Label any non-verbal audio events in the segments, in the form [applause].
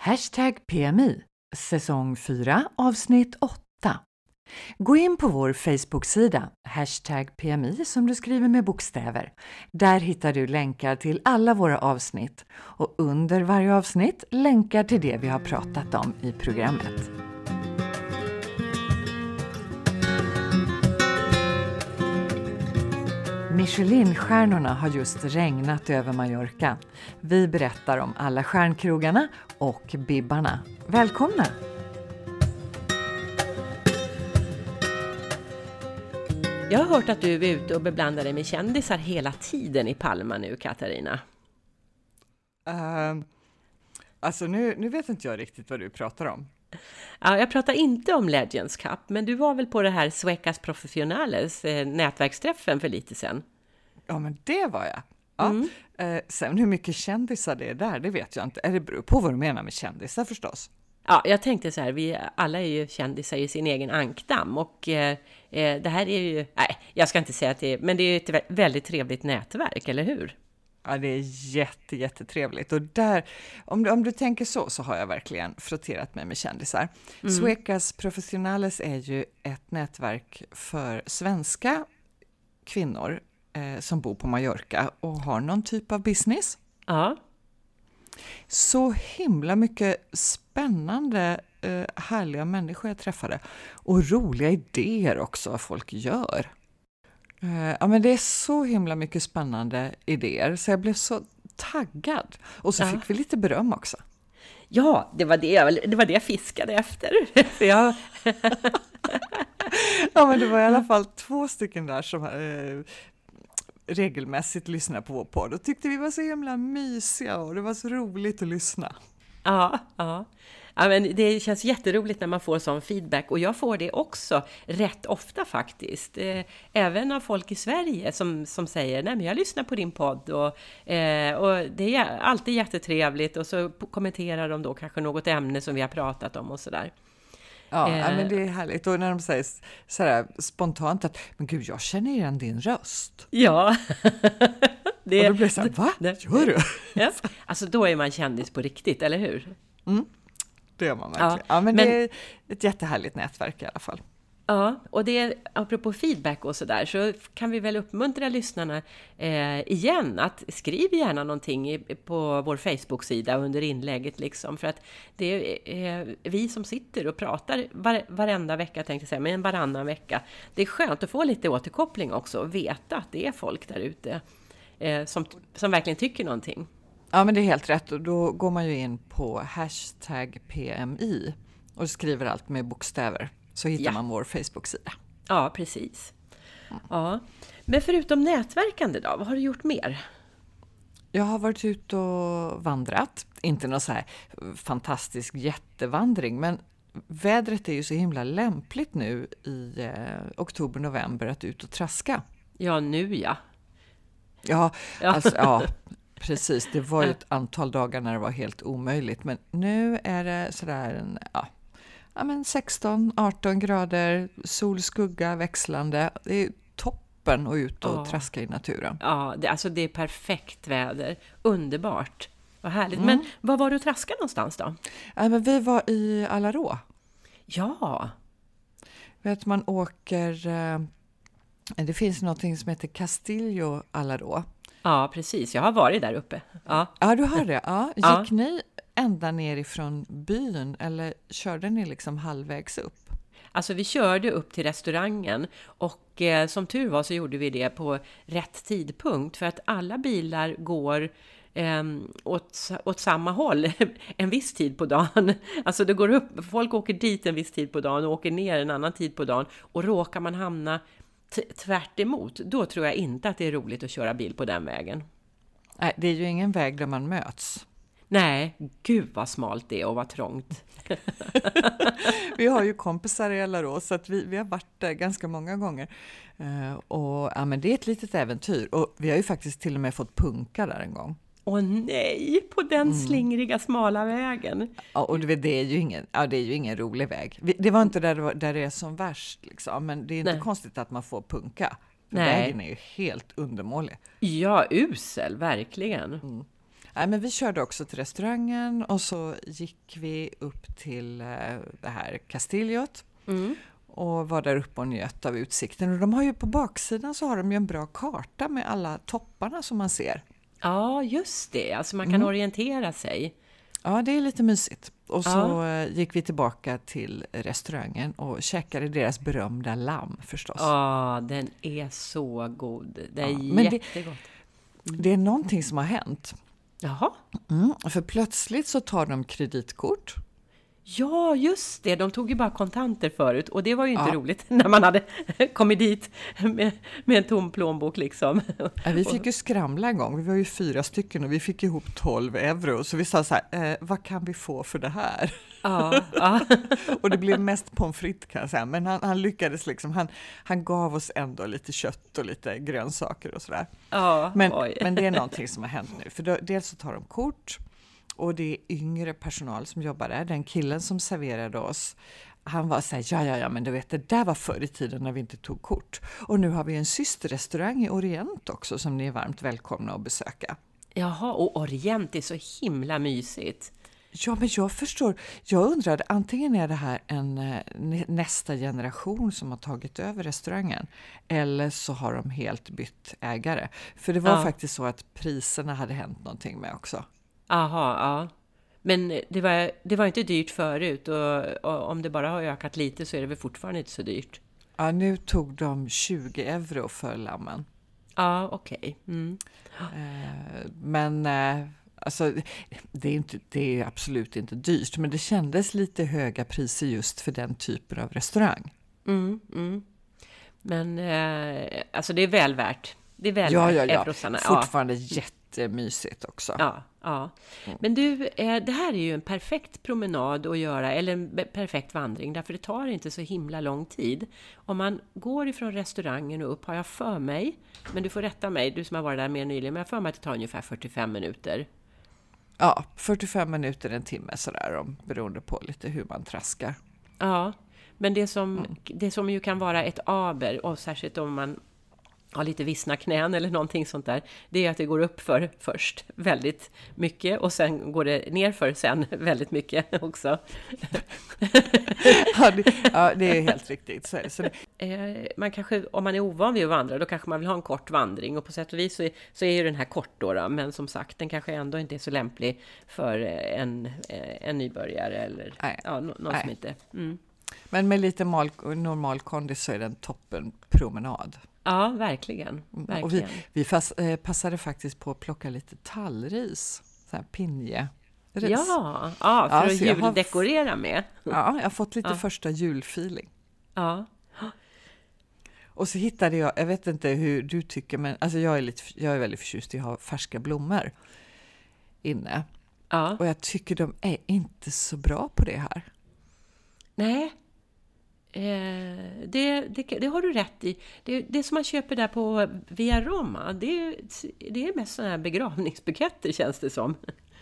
Hashtag PMI, säsong 4, avsnitt 8. Gå in på vår Facebook-sida, hashtag PMI som du skriver med bokstäver. Där hittar du länkar till alla våra avsnitt och under varje avsnitt länkar till det vi har pratat om i programmet. Michelinstjärnorna har just regnat över Mallorca. Vi berättar om alla stjärnkrogarna och bibbarna. Välkomna! Jag har hört att du är ute och beblandar dig med kändisar hela tiden i Palma nu, Katarina. Uh, alltså nu, nu vet inte jag riktigt vad du pratar om. Ja, jag pratar inte om Legends Cup, men du var väl på det här Suecas Professionales eh, nätverksträffen för lite sen? Ja, men det var jag. Ja. Mm. Eh, sen hur mycket kändisar det är där, det vet jag inte. Det beror på vad du menar med kändisar förstås. Ja, jag tänkte så här, vi alla är ju kändisar i sin egen ankdamm och eh, eh, det här är ju, nej, jag ska inte säga att det är, men det är ett väldigt trevligt nätverk, eller hur? Ja, det är jätte, jättetrevligt. Och där, om du, om du tänker så, så har jag verkligen frotterat mig med kändisar. Mm. Suecas Professionales är ju ett nätverk för svenska kvinnor eh, som bor på Mallorca och har någon typ av business. Ja. Så himla mycket spännande, eh, härliga människor jag träffade. Och roliga idéer också, vad folk gör. Eh, ja, men det är så himla mycket spännande idéer, så jag blev så taggad. Och så ja. fick vi lite beröm också. Ja, det var det jag, det var det jag fiskade efter. [laughs] För jag... ja, men det var i alla fall två stycken där som eh, regelmässigt lyssnar på vår podd och tyckte vi var så himla mysiga och det var så roligt att lyssna. Ja, ja. Ja, men det känns jätteroligt när man får sån feedback och jag får det också rätt ofta faktiskt. Eh, även av folk i Sverige som, som säger nej men jag lyssnar på din podd och, eh, och det är alltid jättetrevligt och så kommenterar de då kanske något ämne som vi har pratat om och sådär. Ja, eh. men det är härligt. Och när de säger sådär spontant att men gud, jag känner igen din röst. Ja. [laughs] det, och då blir det såhär, va? Det, Gör du? Ja. Alltså då är man kändis på riktigt, eller hur? Mm. Det gör man verkligen. Ja, ja men, men, det är ett jättehärligt nätverk i alla fall. Ja, och det, apropå feedback och sådär, så kan vi väl uppmuntra lyssnarna eh, igen att skriv gärna någonting i, på vår Facebook-sida under inlägget liksom, för att det är eh, vi som sitter och pratar var, varenda vecka, tänkte jag säga, men varannan vecka. Det är skönt att få lite återkoppling också och veta att det är folk där ute eh, som, som verkligen tycker någonting. Ja, men det är helt rätt och då går man ju in på hashtag PMI och skriver allt med bokstäver så hittar ja. man vår Facebook-sida. Ja, precis. Mm. Ja. Men förutom nätverkande då, vad har du gjort mer? Jag har varit ute och vandrat. Inte någon så här fantastisk jättevandring, men vädret är ju så himla lämpligt nu i eh, oktober, november att ut och traska. Ja, nu ja. Ja, ja. Alltså, ja [laughs] precis. Det var ju ett antal dagar när det var helt omöjligt, men nu är det sådär en, ja, ja, men 16-18 grader, sol, skugga, växlande. Det är toppen att ut och ja. traska i naturen. Ja, det, alltså det är perfekt väder. Underbart! Vad härligt. Mm. Men var var du och traskade någonstans då? Ja, men vi var i Alarå. Ja! Vet man åker... Eh, det finns något som heter Castillo Alarå. Ja, precis. Jag har varit där uppe. Ja, ja du har det? Ja. Gick ja. ni ända nerifrån byn eller körde ni liksom halvvägs upp? Alltså vi körde upp till restaurangen och eh, som tur var så gjorde vi det på rätt tidpunkt för att alla bilar går eh, åt, åt samma håll [laughs] en viss tid på dagen. Alltså det går upp, folk åker dit en viss tid på dagen och åker ner en annan tid på dagen och råkar man hamna tvärt emot, då tror jag inte att det är roligt att köra bil på den vägen. Nej, det är ju ingen väg där man möts. Nej, gud vad smalt det är och vad trångt. [laughs] vi har ju kompisar i Alarå så att vi, vi har varit där ganska många gånger. Uh, och ja, men det är ett litet äventyr och vi har ju faktiskt till och med fått punka där en gång. Åh nej, på den mm. slingriga smala vägen. Ja, och det är ju ingen, ja, det är ju ingen rolig väg. Det var inte där det, var, där det är som värst, liksom. men det är inte nej. konstigt att man får punka. Nej. Vägen är ju helt undermålig. Ja, usel, verkligen. Mm. Nej, men vi körde också till restaurangen och så gick vi upp till eh, det här Castillot Mm. och var där uppe och njöt av utsikten. Och de har ju på baksidan så har de ju en bra karta med alla topparna som man ser. Ja, just det. Alltså man kan Mm. orientera sig. Ja, det är lite mysigt. Och så Ja. eh, gick vi tillbaka till restaurangen och käkade deras berömda lamm förstås. Ja, den är så god. Det är Ja, men det- jättegott. Det är någonting som har hänt. Jaha. Mm, för plötsligt så tar de kreditkort. Ja, just det. De tog ju bara kontanter förut och det var ju inte Ja. roligt [laughs] när man hade [laughs] kommit dit med, med en tom plånbok liksom. Ja, Vi fick ju skramla en gång, vi var ju fyra stycken och vi fick ihop 12 euro. Så vi sa så här, eh, vad kan vi få för det här? Ja, [laughs] ja. Och det blev mest pommes frites kan jag säga, men han, han lyckades liksom, han, han gav oss ändå lite kött och lite grönsaker och sådär. ja Men, oj. men det är någonting som har hänt nu, för då, dels så tar de kort och det är yngre personal som jobbar där. Den killen som serverade oss, han var så här, ja, ja, ja, men du vet, det där var förr i tiden när vi inte tog kort. Och nu har vi en systerrestaurang i Orient också som ni är varmt välkomna att besöka. Jaha, och Orient är så himla mysigt. Ja, men jag förstår. Jag undrade, antingen är det här en eh, nä- nästa generation som har tagit över restaurangen eller så har de helt bytt ägare. För det var Ja. faktiskt så att priserna hade hänt någonting med också. Aha, ja. Men det var, det var inte dyrt förut och, och om det bara har ökat lite så är det väl fortfarande inte så dyrt. Ja, nu tog de 20 euro för lammen. Ja, okej. Mm. Eh, men eh, alltså, det är, inte, det är absolut inte dyrt, men det kändes lite höga priser just för den typen av restaurang. Mm, mm. Men eh, alltså det är väl värt. Det är väl Ja, värt ja, ja. eurosarna. Ja, Fortfarande jättemysigt också. ja, ja. Men du, eh, det här är ju en perfekt promenad att göra, eller en perfekt vandring, därför det tar inte så himla lång tid. Om man går ifrån restaurangen och upp, har jag för mig, men du får rätta mig, du som har varit där mer nyligen, men jag för mig att det tar ungefär 45 minuter. Ja, 45 minuter, en timme sådär, om, beroende på lite hur man traskar. Ja, men det som, Mm. det som ju kan vara ett aber, och särskilt om man har lite vissna knän eller någonting sånt där, det är att det går upp för först väldigt mycket och sen går det ner för sen [laughs] väldigt mycket också. Ja, det, ja, det är helt riktigt. Så, så det, Eh, man kanske, om man är ovan vid att vandra, då kanske man vill ha en kort vandring och på sätt och vis så är, så är ju den här kort då, då, men som sagt, den kanske ändå inte är så lämplig för eh, en, eh, en nybörjare eller Nej. ja, nå- någon Nej. som inte... Mm. men med lite mal, normal kondis så är det en toppen promenad. Ja, verkligen. Mm, Och vi, verkligen. vi fas, eh, passade faktiskt på att plocka lite tallris, så här pinjeris. Ja, ja, för Ja, att jag har- juldekorera med. Ja, jag har fått lite Ja. första julfeeling. Ja, Och så hittade jag, jag vet inte hur du tycker, men alltså jag, är lite, jag är väldigt förtjust i att ha färska blommor inne. ja. Och jag tycker de är inte så bra på det här. Nej. Eh, det, det, det har du rätt i. Det, det som man köper där på Via Roma, det, är- det är mest sådana här begravningsbuketter känns det som.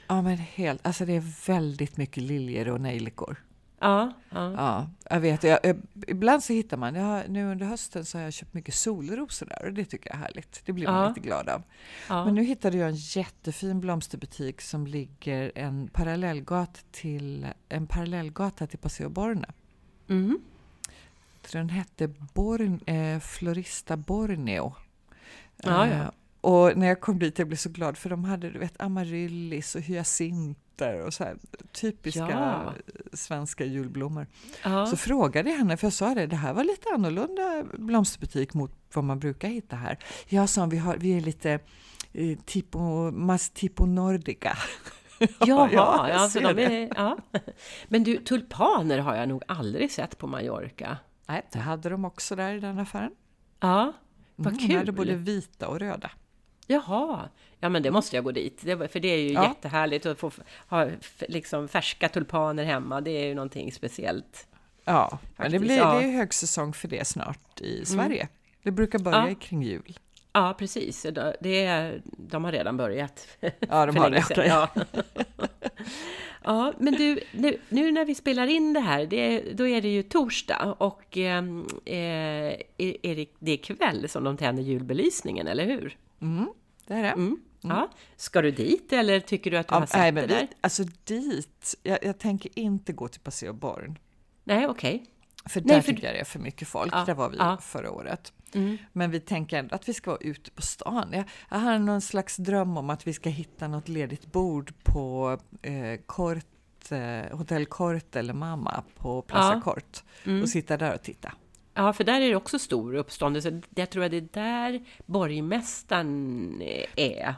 Ja, men helt, alltså det är väldigt mycket liljor och nejlikor. Ja, ja. Ja, jag vet. Jag, jag, ibland så hittar man, jag har, nu under hösten så har jag köpt mycket solrosor där och det tycker jag är härligt. Det blir man Ja. lite glad av. ja. Men nu hittade jag en jättefin blomsterbutik som ligger en parallellgata till, en parallellgata till Paseo Borne. Mm. Den hette Born, eh, Florista Borneo. Ja, ja. Eh, och när jag kom dit jag blev så glad för de hade du vet, amaryllis och hyacinter och så här typiska Ja. svenska julblommor. ja. Så frågade jag henne, för jag sa det, det här var lite annorlunda blomsterbutik mot vad man brukar hitta här. Ja, sa vi, har, vi är lite eh, tipo, mas tipo nordica. [laughs] Ja, ja, jag så ser de är, ja. [laughs] Men du, tulpaner har jag nog aldrig sett på Mallorca. Nej, det hade de också där i den affären. Ja, vad Mm, De hade kul! både vita och röda. Jaha, ja men det måste jag gå dit. Det, för det är ju Ja. jättehärligt att få ha liksom färska tulpaner hemma. Det är ju någonting speciellt. Ja, men det, Faktiskt, blir, ja. det är högsäsong för det snart i Sverige. Det brukar börja Ja. kring jul. Ja, precis. Det är, de har redan börjat. Ja, de har det. okej. Ja. [laughs] [laughs] ja, men du, nu, nu när vi spelar in det här, det, då är det ju torsdag och ehm, eh, är, är det, det är kväll som de tänder julbelysningen, eller hur? Mm, det är det. Mm. Ja. Ska du dit eller tycker du att du har sett nej, det men där? vi, alltså dit, jag, jag tänker inte gå till Passeo Born. Nej, okej. För Nej, där för- tycker jag det är för mycket folk. Ja, Där var vi ja. förra året. Mm. Men vi tänker ändå att vi ska vara ute på stan. Jag, jag har någon slags dröm om att vi ska hitta något ledigt bord på eh, Kort, eh, Hotell Kort eller Mamma på Plaza Ja. Kort Mm. och sitta där och titta. Ja, för där är det också stor uppståndelse. Jag tror att det är där borgmästaren är.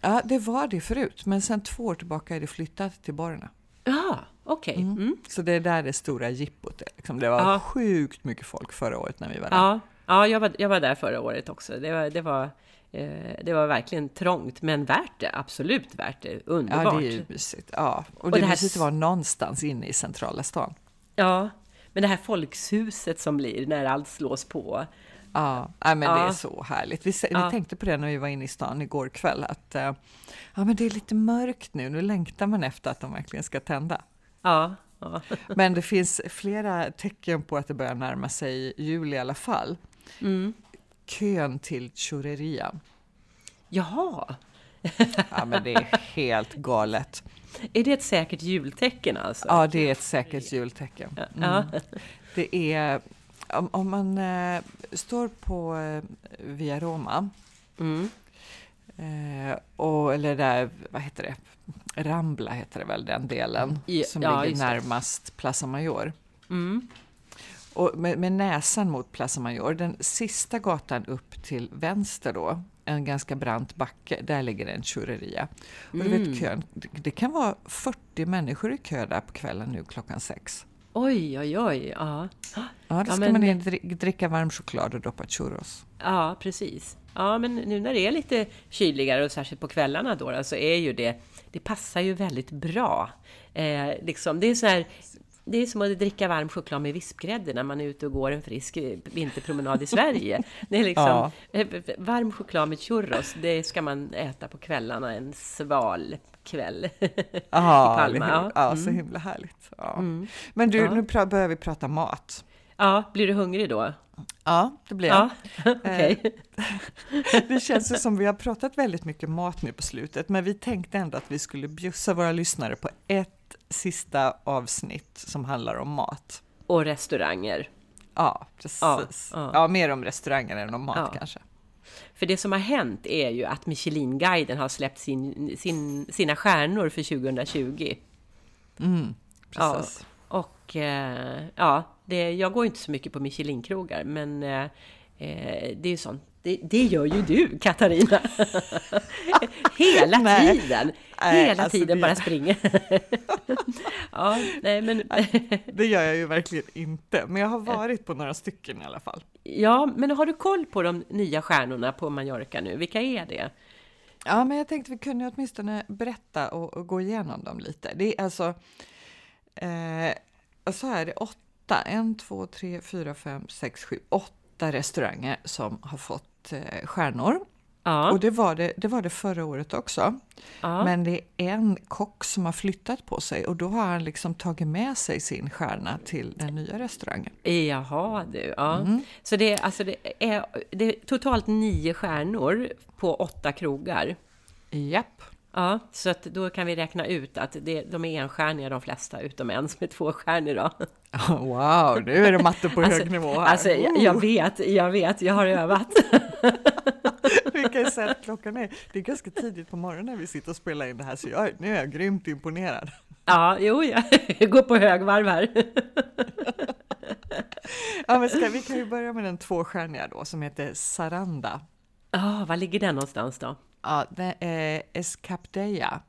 Ja, det var det förut, men sen två år tillbaka är det flyttat till Borna. Ja, okej. Mm. Så det är där det stora jippot är. Liksom. Det var Ja. sjukt mycket folk förra året när vi var där. Ja, ja jag, var, jag var där förra året också. Det var, det var, eh, det var verkligen trångt, men värt det. Absolut värt det. Underbart. Ja, det är ju mysigt. Ja. Och, Och det är det här mysigt s- att vara någonstans inne i centrala stan. Ja, men det här folkshuset som blir när allt slås på. Ja, men det är så härligt. Vi, vi Ja. tänkte på det när vi var inne i stan igår kväll, att eh, ja, men det är lite mörkt nu. Nu längtar man efter att de verkligen ska tända. Ja, ja. Men det finns flera tecken på att det börjar närma sig jul i alla fall. Mm. Kön till Churreria. Jaha, Ja, men det är helt galet. är det ett säkert jultecken alltså? Ja, det är ett säkert jultecken. Mm. Det är, om, om man eh, står på eh, Via Roma, Mm. eh, och, eller där, vad heter det, Rambla heter det väl, den delen Ja, som ja, ligger närmast Plaza Mayor. Mm. Och med, med näsan mot Plaza Mayor, den sista gatan upp till vänster då, en ganska brant backe, där ligger en churreria. Och du Mm. vet kön, det, det kan vara 40 människor i kö där på kvällen nu klockan sex. Oj, oj, oj. Ja, Ja, då Ja, ska men- man dricka varm choklad och doppa churros. ja precis. Ja, men nu när det är lite kyligare och särskilt på kvällarna då, då så är ju det, det passar ju väldigt bra. Eh, liksom, det är så här, det är som att dricka varm choklad med vispgrädde när man är ute och går en frisk eh, vinterpromenad i Sverige. Det är liksom Ja. eh, varm choklad med churros, det ska man äta på kvällarna en sval kväll. [laughs] Ja, Palma, eller hur? ja. ja så Mm. himla härligt. Ja. Mm. Men du, nu börjar vi prata mat. Ja, blir du hungrig då? Ja, det blir jag. Ja, [laughs] okej. [laughs] Det känns ju som vi har pratat väldigt mycket mat nu på slutet, men vi tänkte ändå att vi skulle bjussa våra lyssnare på ett sista avsnitt som handlar om mat. Och restauranger. Ja, precis. Ja, Ja, ja. mer om restauranger än om mat Ja. kanske. För det som har hänt är ju att Michelin-guiden har släppt sin, sin, sina stjärnor för 2020. Mm, Ja. precis. Och eh, ja, det, jag går inte så mycket på Michelin-krogar, men eh, eh, det är ju sånt. Det, det gör ju du, Katarina! [laughs] Hela Nej. tiden! Nej, Hela alltså tiden det- bara springer. [laughs] ja, nej men... [laughs] Det gör jag ju verkligen inte, men jag har varit på några stycken i alla fall. ja, men har du koll på de nya stjärnorna på Mallorca nu? Vilka är det? Ja, men jag tänkte vi kunde ju åtminstone berätta och, och gå igenom dem lite. Det är alltså, eh, så här är det åtta, en, två, tre, fyra, fem, sex, sju, åtta restauranger som har fått eh, stjärnor. Ja, Och det var det, det var det förra året också. ja. Men det är en kock som har flyttat på sig och då har han liksom tagit med sig sin stjärna till den nya restaurangen. Jaha du, ja. Mm. Så det, är- alltså det, är, det är totalt nio stjärnor på åtta krogar. Japp. Ja, så att då kan vi räkna ut att det, de är enstjärniga de flesta, utom en som är tvåstjärnig då. [laughs] Wow, nu är det matte på Alltså, hög nivå här. alltså jag, jag vet, jag vet, jag har övat. [laughs] Vi kan ju säga att klockan är, det är ganska tidigt på morgonen när vi sitter och spelar in det här, så jag, nu är jag grymt imponerad. Ja, jo, jag [laughs] går på högvarv här. Ja, men ska, vi kan ju börja med den tvåstjärniga då, som heter Saranda. Ja, var ligger den någonstans då? Ja, det är Escapdeia.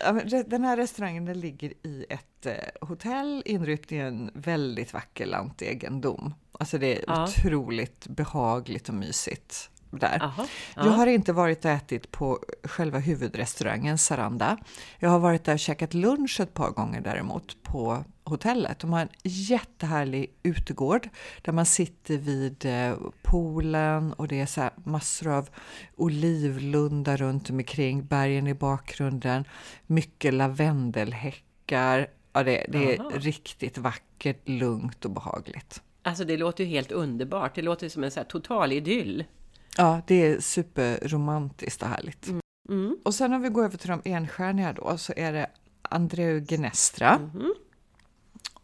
Ja, men re- den här restaurangen den ligger i ett eh, hotell inrymt i en väldigt vacker lantegendom. Alltså det är Ja. otroligt behagligt och mysigt där. Jaha, Jag ja. har inte varit och ätit på själva huvudrestaurangen Saranda. Jag har varit där och käkat lunch ett par gånger däremot på hotellet. De har en jättehärlig utegård där man sitter vid eh, poolen och det är så massor av olivlundar runt omkring, bergen i bakgrunden, mycket lavendelhäckar. Ja, det, det är Aha. riktigt vackert, lugnt och behagligt. Alltså det låter ju helt underbart. Det låter som en så total idyll. Ja, det är superromantiskt och härligt. Mm. Och sen om vi går över till de enstjärniga då så är det Andreu Genestra. Mhm.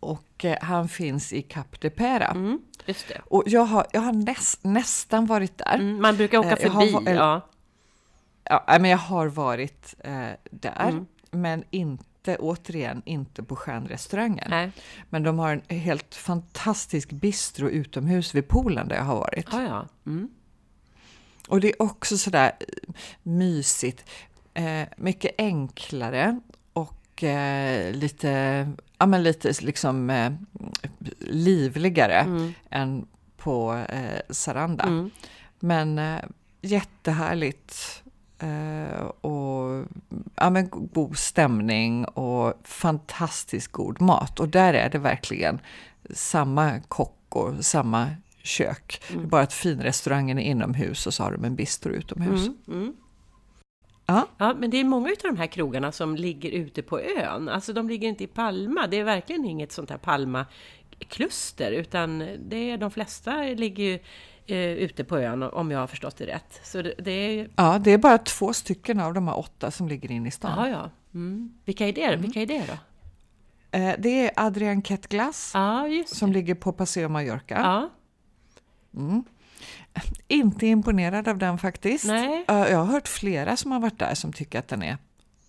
Och eh, han finns i Cap de Pera. Mm. Just det. Och jag har, jag har näs, nästan varit där. Mm. Man brukar åka Eh, jag har förbi, ja. Ja, men jag har varit eh, där, Mm. men inte, återigen, inte på stjärnrestaurangen. Nej. Men de har en helt fantastisk bistro utomhus vid poolen där jag har varit. Ja, ja. Mm. Och det är också sådär eh, mysigt. Eh, mycket enklare och eh, lite, ja, men lite liksom eh, livligare Mm. än på eh, Saranda. Mm. Men eh, jättehärligt. Eh, och ja, men go- god stämning och fantastiskt god mat. Och där är det verkligen samma kock och samma kök. Det är bara att finrestaurangen är inomhus och så har de en bistro utomhus. Mm. Mm. Ja. Ja, men det är många av de här krogarna som ligger ute på ön. Alltså de ligger inte i Palma. Det är verkligen inget sånt här Palma-kluster, utan det är, de flesta ligger ju eh, ute på ön, om jag har förstått det rätt. Så det, det är... ja, det är bara två stycken av de här åtta som ligger inne i stan. Jaha, ja. Mm. Vilka är det? Vilka är det då? Eh, det är Adrian Kettglass just som ligger på Paseo Mallorca. Ja, Inte imponerad av den faktiskt. Nej. Jag har hört flera som har varit där som tycker att den är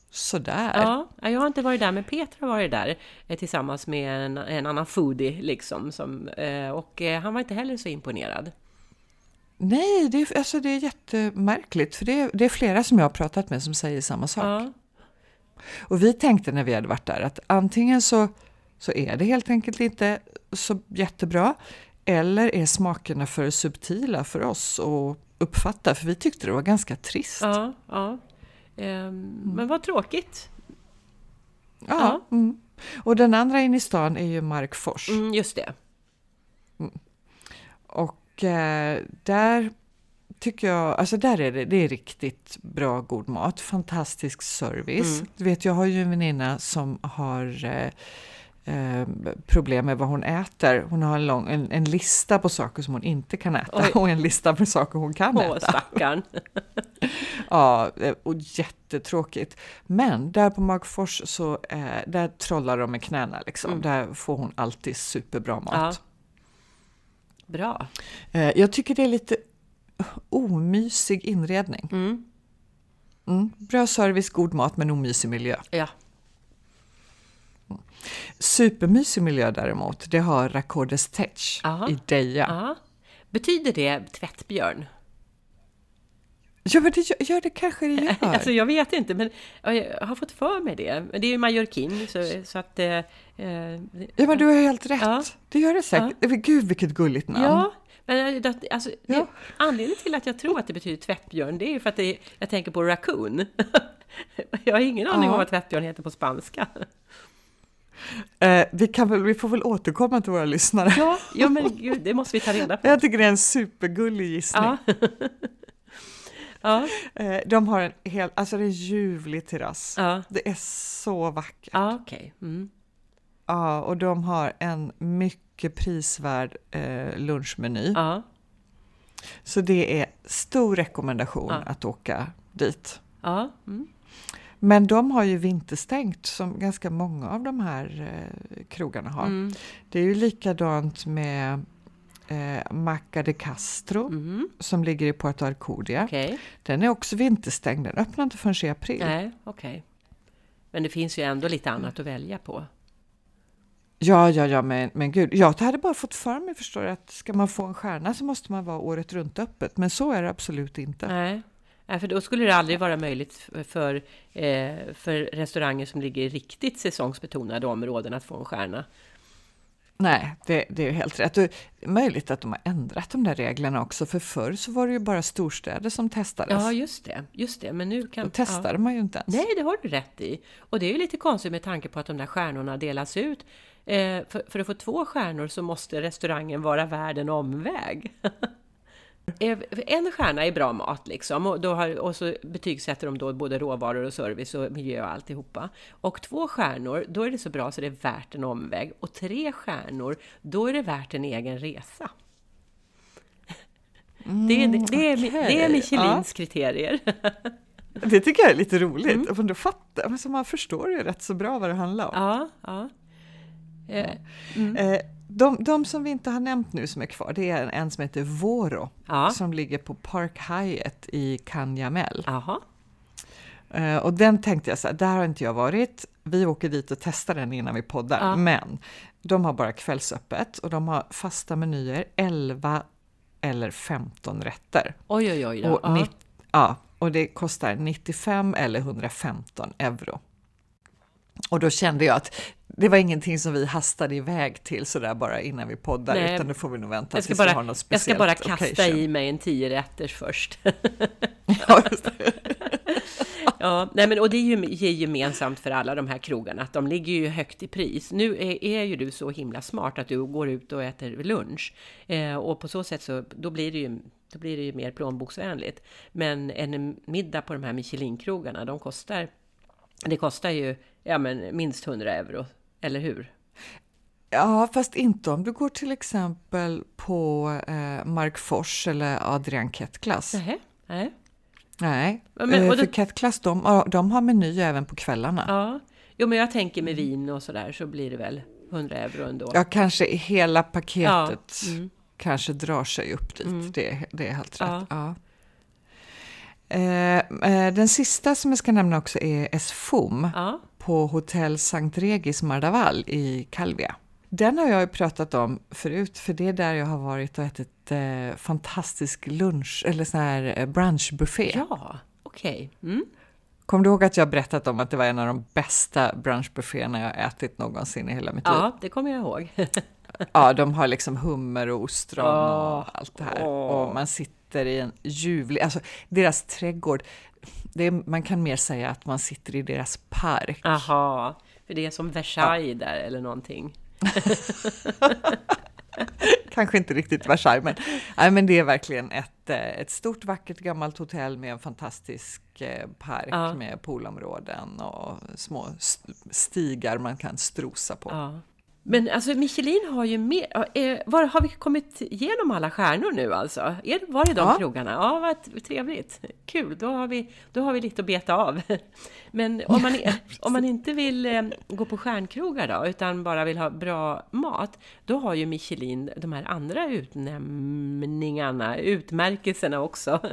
sådär. ja, Ja, jag har inte varit där, men Peter har varit där eh, tillsammans med en, en annan foodie, liksom. Som, eh, och eh, han var inte heller så imponerad. Nej, det är, alltså det är jättemärkligt för det är, det är flera som jag har pratat med som säger samma sak. Ja, Och vi tänkte när vi hade varit där att antingen så, så är det helt enkelt inte så jättebra eller är smakerna för subtila för oss att uppfatta för vi tyckte det var ganska trist. ja, ja. Ehm, Men vad tråkigt. Ja, Mm. Och den andra in i stan är ju Mark Fors. Mm, just det. Och eh, där tycker jag, alltså där är det, det är riktigt bra god mat, fantastisk service. Mm. Du vet, jag har ju en väninna som har eh, eh, problem med vad hon äter. Hon har en, lång, en, en lista på saker som hon inte kan äta Oj. och en lista på saker hon kan Åh, äta. stackarn. [laughs] Ja, eh, och jättetråkigt. Men där på Magfors så eh, där trollar de med knäna liksom. Mm. Där får hon alltid superbra mat. Ja. Bra. Eh, jag tycker det är lite omysig inredning. Mm. Mm. Bra service, god mat men omysig miljö. Ja. Supermysig miljö däremot, det har Raccordes Aha. i Deja. ja. Betyder det tvättbjörn? Ja, men det gör, ja, det kanske det [laughs] gör. Alltså jag vet inte, men jag har fått för mig det. Men det är ju Mallorquin, så, så att... Eh, eh, Ja, men du har helt rätt. Ja. Det gör det säkert. Men Gud, vilket gulligt namn. Ja, men alltså, Ja. det, anledningen till att jag tror att det betyder tvättbjörn, det är ju för att det, jag tänker på raccoon. [laughs] jag har ingen aning Ja. om vad tvättbjörn heter på spanska. Eh, vi, kan väl, vi får väl återkomma till våra lyssnare. Ja, ja men [laughs] gud, det måste vi ta reda på. Jag tycker det är en supergullig gissning. Ja. [laughs] ja, Eh, de har en hel, alltså det är en ljuvlig terrass. ja, Det är så vackert. ja okej. Mm. Ja, och de har en mycket prisvärd eh, lunchmeny. Ja, Så det är stor rekommendation Ja. att åka dit. ja, mm. Men de har ju vinterstängt som ganska många av de här eh, krogarna har. Mm. Det är ju likadant med eh, Maca de Castro Mm. som ligger i Puerto Arcodia. okej. Den är också vinterstängd, den öppnar inte förrän i april. Nej, okej. Men det finns ju ändå lite annat att välja på. Ja, ja, ja, men, men gud. Jag hade bara fått för mig, förstår att ska man få en stjärna så måste man vara året runt öppet. Men så är det absolut inte. Nej. Nej, för då skulle det aldrig vara möjligt för, för, eh, för restauranger som ligger i riktigt säsongsbetonade områden att få en stjärna. Nej, det, det är helt rätt. Det är möjligt att de har ändrat de där reglerna också, för förr så var det ju bara storstäder som testades. Ja, just det. Just det, men nu kan... Då testade man ju inte ens. Nej, det har du rätt i. Och det är ju lite konstigt med tanke på att de där stjärnorna delas ut. Eh, för, för att få två stjärnor så måste restaurangen vara värd en omväg. [laughs] En stjärna är bra mat liksom och, då har, och så betygsätter de då både råvaror och service och miljö och alltihopa. Och två stjärnor, då är det så bra så det är värt en omväg. Och tre stjärnor, då är det värt en egen resa. det, är, det, är, det är. Michelins kriterier. Det tycker jag är lite roligt. Mm. Då fattar, men så man förstår ju rätt så bra vad det handlar om. Ja, ja. Eh, mm. Eh, de, de, som vi inte har nämnt nu som är kvar, det är en som heter Voro, ja. som ligger på Park Hyatt i Canyamel. Aha. Uh, och den tänkte jag så här, där har inte jag varit. Vi åker dit och testar den innan vi poddar. Ja. Men de har bara kvällsöppet och de har fasta menyer, 11 eller 15 rätter. Oj, oj, oj. Och, ja. ja, och det kostar 95 eller 115 euro. Och då kände jag att det var ingenting som vi hastade iväg till sådär bara innan vi poddar, Nej, utan det får vi nog vänta tills vi har något speciellt Jag ska bara kasta occasion. i mig en tio rätters först. [laughs] [laughs] ja, ja, nej men, och det är ju gemensamt för alla de här krogarna, att de ligger ju högt i pris. Nu är, är ju du så himla smart att du går ut och äter lunch. Eh, och på så sätt så, då blir det ju då blir det ju mer plånboksvänligt. Men en middag på de här Michelin-krogarna, de kostar, det kostar ju ja, men minst 100 euro, eller hur? Ja, fast inte om du går till exempel på eh, Mark Fors eller Adrian Kettglass. Nej. Nej. Nej, men, eh, för Kettglass de, de har meny även på kvällarna. Ja, jo, men jag tänker med vin och sådär så blir det väl 100 euro ändå. Ja, kanske hela paketet ja. mm. kanske drar sig upp dit. Mm. Det, det är helt rätt. Ja. ja. Eh, eh, den sista som jag ska nämna också är Esfom ja. På Hotell Sankt Regis Mardaval i Calvia. Den har jag ju pratat om förut, för det är där jag har varit och ätit eh, fantastisk lunch, eller sån här eh, brunchbuffé. Ja, okej. Okay. Mm. Kommer du ihåg att jag berättat om att det var en av de bästa brunchbufféerna jag ätit någonsin i hela mitt ja, liv? Ja, det kommer jag ihåg. [laughs] ja, de har liksom hummer och ostron oh, och allt det här. Oh. Och man sitter i en ljuvlig, alltså deras trädgård, är, man kan mer säga att man sitter i deras park. Aha, för det är som Versailles ja. där eller någonting. [laughs] Kanske inte riktigt Versailles, men, nej, men det är verkligen ett, eh, ett stort vackert gammalt hotell med en fantastisk eh, park ja. med poolområden och små stigar man kan strosa på. Ja. Men alltså Michelin har ju mer, eh, var, har vi kommit igenom alla stjärnor nu alltså? Är, var det de ja. krogarna? Ja, vad trevligt. Kul, då har, vi, då har vi lite att beta av. [laughs] Men om man, [laughs] om man inte vill eh, gå på stjärnkrogar då, utan bara vill ha bra mat, då har ju Michelin de här andra utnämningarna, utmärkelserna också. [laughs]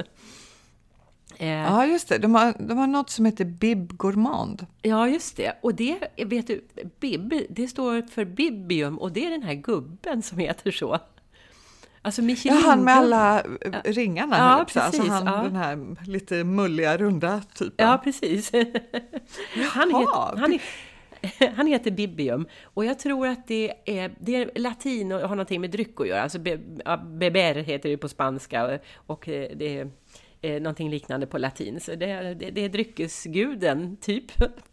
Eh, ja, just det. De har, de har något som heter Bib Gourmand. Ja, just det. Och det, vet du, Bib, det står för Bibium och det är den här gubben som heter så. Alltså Michelin... Ja, han med alla eh, ringarna. Ja, precis. Alltså han, ja. den här lite mulliga, runda typen. Ja, precis. han, heter, han, han heter Bibium och jag tror att det är, det är latin och har någonting med dryck att göra. Alltså be, beber heter det på spanska och, och det är eh, någonting liknande på latin. Så det, är, det, det är dryckesguden, typ.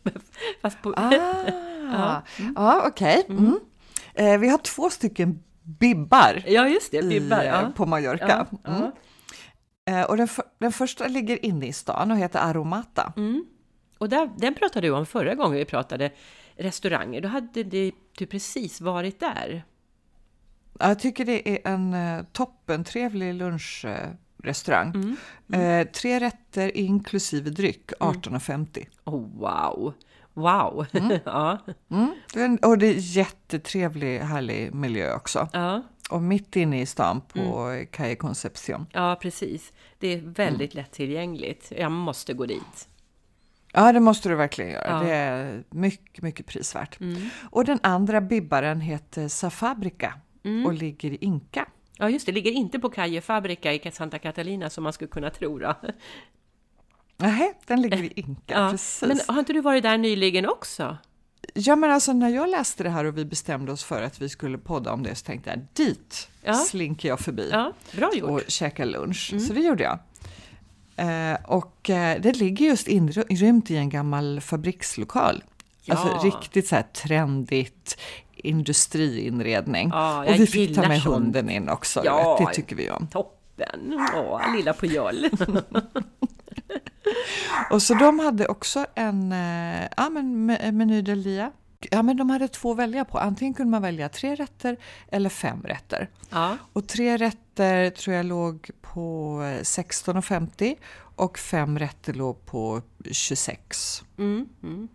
[laughs] Fast på... ah, [laughs] ja, mm. ja okej. Okay. Mm. mm. Eh, vi har två stycken bibbar, ja, just det, bibbar i, ja. på Mallorca. Ja, mm. eh, och den, för, den, första ligger inne i stan och heter Aromata. Mm. Och där, den pratade du om förra gången vi pratade restauranger. Då hade det, du precis varit där. Jag tycker det är en uh, toppentrevlig lunch uh, restaurang. Mm. Mm. Eh, tre rätter inklusive dryck, 18,50. Mm. Oh, wow! Wow! Mm. [laughs] ja. Mm. Och det är jättetrevlig, härlig miljö också. Ja. Och mitt inne i stan på mm. Calle Concepcion. Ja, precis. Det är väldigt mm. lättillgängligt. Jag måste gå dit. Ja, det måste du verkligen göra. Ja. Det är mycket, mycket prisvärt. Mm. Och den andra bibbaren heter Safabrica mm. och ligger i Inka. Ja, just det, ligger inte på Calle Fabrica i Santa Catalina som man skulle kunna tro. Då. Nej, den ligger i Inka, [laughs] ja. precis. Men har inte du varit där nyligen också? Ja, men alltså när jag läste det här och vi bestämde oss för att vi skulle podda om det så tänkte jag dit ja. slinker jag förbi ja, bra gjort. och käkar lunch. Mm. Så det gjorde jag. Eh, och eh, det ligger just inrymt i en gammal fabrikslokal. Ja. Alltså riktigt så här trendigt, industriinredning. Ja, och vi fick ta med sånt. hunden in också. Ja, det tycker vi om. Toppen! Åh, lilla Pujol. [laughs] och så de hade också en eh, ja, men meny del dia. Ja, men de hade två att välja på. Antingen kunde man välja tre rätter eller fem rätter. Ja. Och tre rätter tror jag låg på 16,50 och fem rätter låg på 26. Mm, mm.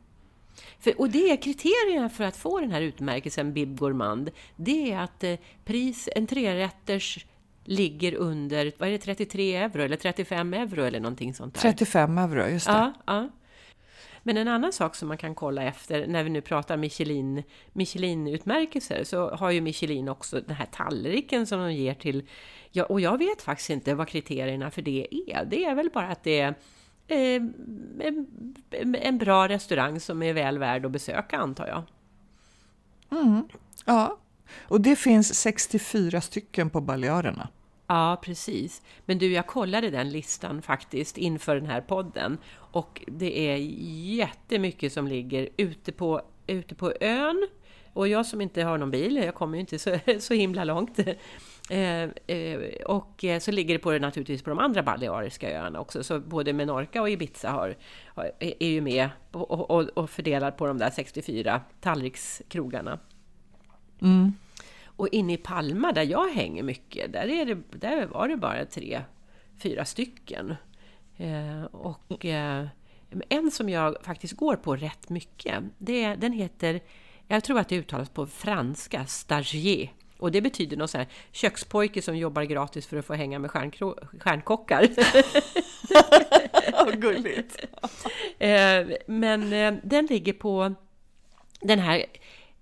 För, och det är kriterierna för att få den här utmärkelsen Bib Gourmand. Det är att eh, pris, en trerätters ligger under, vad är det, 33 euro eller 35 euro eller någonting sånt där? 35 euro, just det. Ja, ja. Men en annan sak som man kan kolla efter när vi nu pratar Michelin, Michelin-utmärkelser så har ju Michelin också den här tallriken som de ger till, ja, och jag vet faktiskt inte vad kriterierna för det är. Det är väl bara att det är en, en bra restaurang som är väl värd att besöka antar jag. Mm, ja, och det finns 64 stycken på Balearerna. Ja, precis. Men du, jag kollade den listan faktiskt inför den här podden och det är jättemycket som ligger ute på, ute på ön. Och jag som inte har någon bil, jag kommer ju inte så, [laughs] så himla långt. Eh, eh, och eh, så ligger det på det naturligtvis på de andra baleariska öarna också. Så både Menorca och Ibiza har, har är ju med och, och, och fördelar på de där 64 tallrikskrogarna. Mm. Och inne i Palma där jag hänger mycket, där, är det, där var det bara tre, fyra stycken. Eh, och eh, en som jag faktiskt går på rätt mycket, det, den heter, jag tror att det uttalas på franska, stagier. Och det betyder något så här, kökspojke som jobbar gratis för att få hänga med stjärnkockar. Vad gulligt! [laughs] eh, men eh, den ligger på den här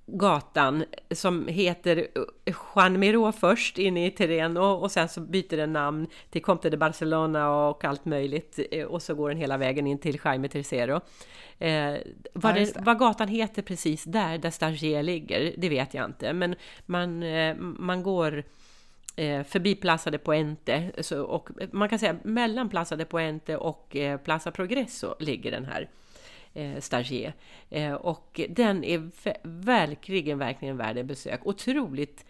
gatan som heter Juan Miró först inne i Terreno och sen så byter den namn till Comte de Barcelona och allt möjligt eh, och så går den hela vägen in till Jaime Tercero. Eh, vad, ja, vad, gatan heter precis där, där Stagier ligger, det vet jag inte, men man, eh, man går eh, förbi Plaza de Puente så, och man kan säga mellan Plaza de Puente och eh, Plaza Progresso ligger den här eh, Stagier. Eh, och den är verkligen, verkligen värd ett besök. Otroligt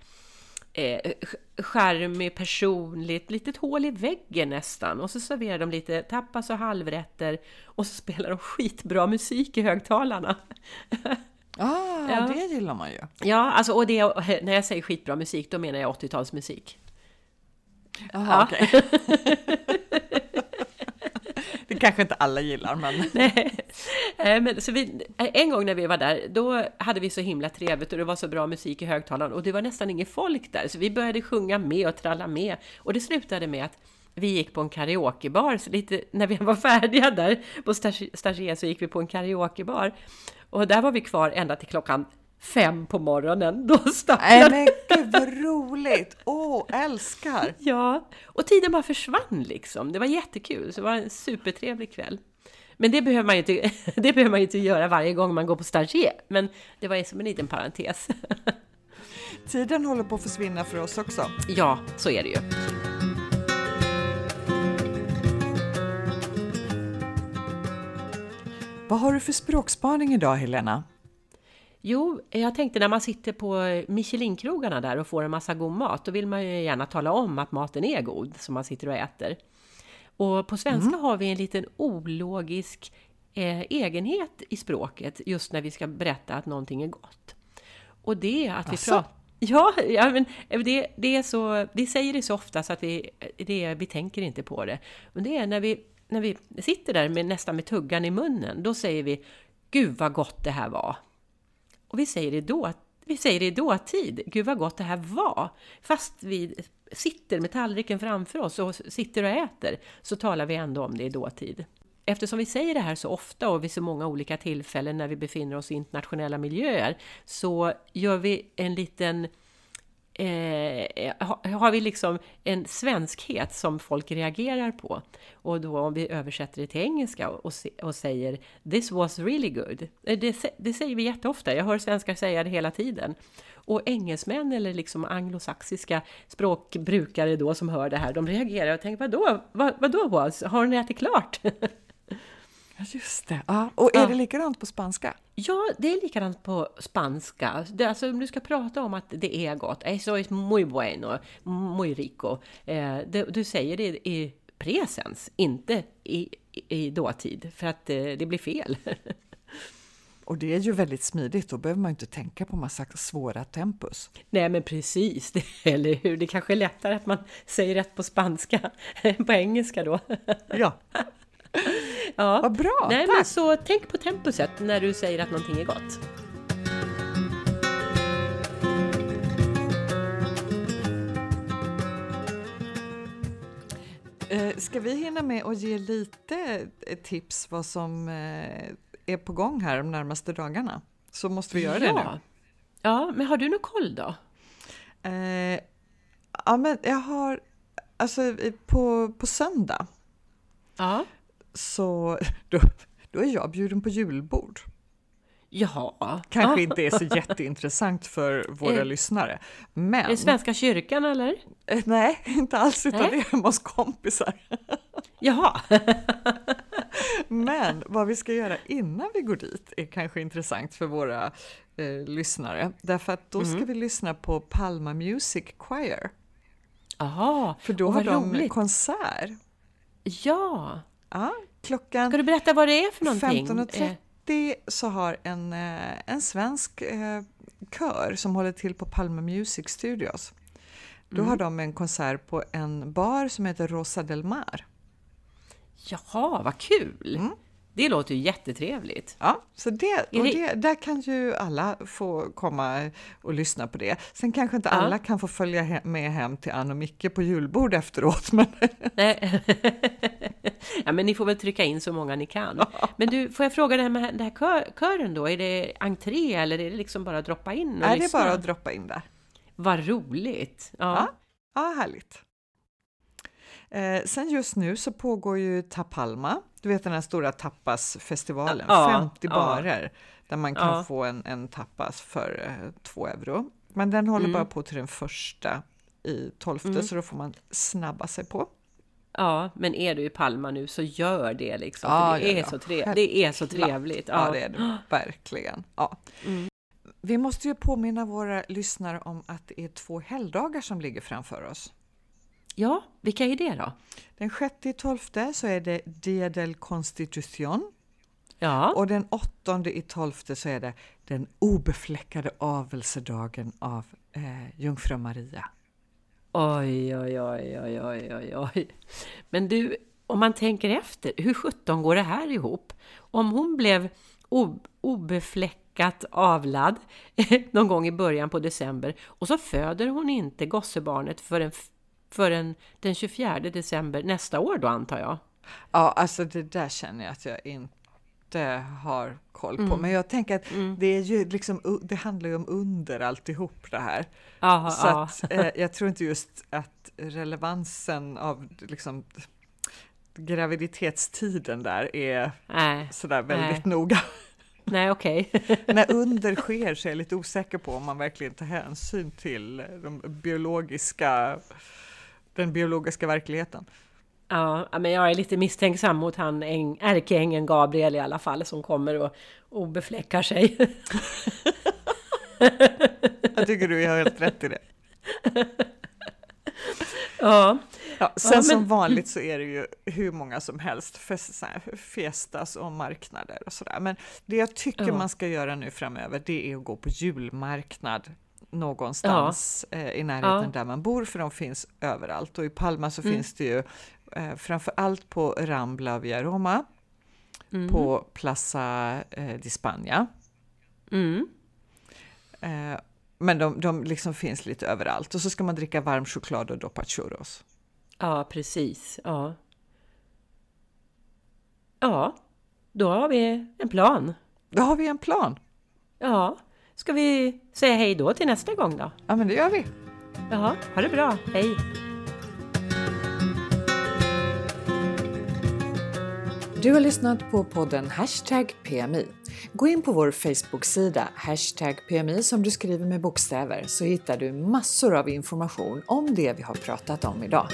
eh, charmig, personligt, litet hål i väggen nästan. Och så serverar de lite tapas och halvrätter och så spelar de skitbra musik i högtalarna. Ah, [laughs] ja. det gillar man ju. Ja, alltså, och det, när jag säger skitbra musik, då menar jag 80-talsmusik. Jaha, ja. okej. [laughs] Okay kanske inte alla gillar, men... [laughs] Nej. Eh, men så vi, eh, en gång när vi var där, då hade vi så himla trevligt och det var så bra musik i högtalaren och det var nästan inget folk där, så vi började sjunga med och tralla med. Och det slutade med att vi gick på en karaokebar, så lite när vi [laughs] var färdiga där på Stagier så gick vi på en karaokebar. Och där var vi kvar ända till klockan fem på morgonen. Då Nej men gud vad roligt! Åh, oh, älskar! Ja, och tiden bara försvann liksom. Det var jättekul, så det var en supertrevlig kväll. Men det behöver man ju inte, [laughs] det behöver man inte göra varje gång man går på stagier. Men det var som en liten parentes. [laughs] Tiden håller på att försvinna för oss också. Ja, så är det ju. Vad har du för språkspaning idag, Helena? Jo, jag tänkte när man sitter på Michelin-krogarna där och får en massa god mat, då vill man ju gärna tala om att maten är god som man sitter och äter. Och på svenska mm. har vi en liten ologisk eh, egenhet i språket just när vi ska berätta att någonting är gott. Och det är att vi pratar... Ja, [laughs] ja men det, det, är så, vi säger det så ofta så att vi, det, vi tänker inte på det. Men det är när vi, när vi sitter där med, nästan med tuggan i munnen, då säger vi Gud vad gott det här var! Och vi säger det då, vi säger det i dåtid, gud vad gott det här var. Fast vi sitter med tallriken framför oss och sitter och äter, så talar vi ändå om det i dåtid. Eftersom vi säger det här så ofta och vid så många olika tillfällen när vi befinner oss i internationella miljöer, så gör vi en liten eh, har vi liksom en svenskhet som folk reagerar på. Och då om vi översätter det till engelska och, och säger “This was really good”. Eh, det, det, säger vi jätteofta, jag hör svenskar säga det hela tiden. Och engelsmän eller liksom anglosaxiska språkbrukare då som hör det här, de reagerar och tänker “Vadå? Vad, vadå was? Har ni ätit klart?” [laughs] Just det. Ja. Och är ja. det likadant på spanska? Ja, det är likadant på spanska. Det, alltså, om du ska prata om att det är gott, eso es muy bueno, muy rico. Eh, det, du säger det i presens, inte i, i dåtid, för att eh, det blir fel. [laughs] Och det är ju väldigt smidigt, då behöver man inte tänka på massa svåra tempus. Nej men precis, [laughs] eller hur? Det kanske är lättare att man säger rätt på spanska [laughs] än på engelska då. Ja. [laughs] Ja. Vad bra, Nej, tack! men så tänk på tempuset när du säger att någonting är gott. Eh, Ska vi hinna med att ge lite eh, tips vad som eh, är på gång här de närmaste dagarna? Så måste vi göra det nu. ja. Ja, men har du någon koll då? Eh, ja, men jag har, alltså på, på söndag Ja. Så [laughs] då, då är jag bjuden på julbord. Jaha. Kanske inte är så [laughs] jätteintressant för våra Eh, lyssnare. Är Men, det Svenska kyrkan eller? eh, nej, inte alls, utan Nej. det är hemma hos kompisar. [laughs] Jaha. Men vad vi ska göra innan vi går dit är kanske intressant för våra eh, lyssnare. Därför att då ska Mm. vi lyssna på Palma Music Choir. Jaha. För då har de roligt. konsert. Ja. Ja, klockan Ska du berätta vad det är för någonting? 15.30 så har en, eh, en svensk eh, kör som håller till på Palma Music Studios. Då Mm. har de en konsert på en bar som heter Rosa del Mar. Jaha, vad kul! Mm. Det låter ju jättetrevligt. Ja, så det, och det- där kan ju alla få komma och lyssna på det. Sen kanske inte Ja. alla kan få följa med hem till Ann och Micke på julbord efteråt, men Nej. [laughs] [laughs] ja, men ni får väl trycka in så många ni kan. Men du, får jag fråga det här med den här kör, kören då? Är det entré eller är det liksom bara att droppa in och är det lyssna? bara att droppa in där. Vad roligt! Ja. Ja. Ja, härligt. Eh, sen just nu så pågår ju Tapalma, du vet den här stora tapasfestivalen, Ja, 50 ja. barer där man kan få en, en tapas för eh, två euro. Men den håller Mm. bara på till den första i tolfte Mm. så då får man snabba sig på. Ja, men är du i Palma nu så gör det liksom. Ja, det, ja, är ja. så trev- det är så trevligt. Ja, det är det verkligen. Ja. Mm. Vi måste ju påminna våra lyssnare om att det är två helgdagar som ligger framför oss. ja, vilka är det då? Den 6 i 12 så är det Dia del Constitución Ja, och den 8 i 12 så är det den obefläckade avelsedagen av eh, Jungfru Maria oj, oj, oj, oj, oj, oj, oj. Men du, om man tänker efter, hur sjutton går det här ihop? Om hon blev ob- obefläckat avlad [laughs] någon gång i början på december och så föder hon inte gossebarnet förrän, förrän den 24 december nästa år då antar jag? Ja, alltså det där känner jag att jag inte har koll på. Mm. Men jag tänker att Mm. det, är ju liksom, det handlar ju om under alltihop det här. Aha, Så ja. att, eh, jag tror inte just att relevansen av liksom, graviditetstiden där är Nej, sådär väldigt Nej. noga. nej okej. [laughs] När under sker så är jag lite osäker på om man verkligen tar hänsyn till de biologiska, den biologiska verkligheten. Ja, men jag är lite misstänksam mot han äng- ärkeängeln Gabriel i alla fall som kommer och, och befläckar sig. [laughs] Jag tycker du har helt rätt i det. ja, Ja, sen Ja, men- som vanligt så är det ju hur många som helst fest, fiestas och marknader och sådär. Men det jag tycker Ja. man ska göra nu framöver det är att gå på julmarknad någonstans eh, i närheten Ja. där man bor för de finns överallt och i Palma så Mm. finns det ju eh, framför allt på Rambla Via Roma, mm. på Plaza eh, di Spagna. Mm. Eh, men de, de liksom finns lite överallt och så ska man dricka varm choklad och doppa churros. Ja, precis. Ja. Ja, då har vi en plan. Då har vi en plan. Ja, ska vi säga hej då till nästa gång då? Ja, men det gör vi. Jaha, ha det bra. Hej! Du har lyssnat på podden Hashtag PMI. Gå in på vår Facebook-sida Hashtag PMI som du skriver med bokstäver så hittar du massor av information om det vi har pratat om idag.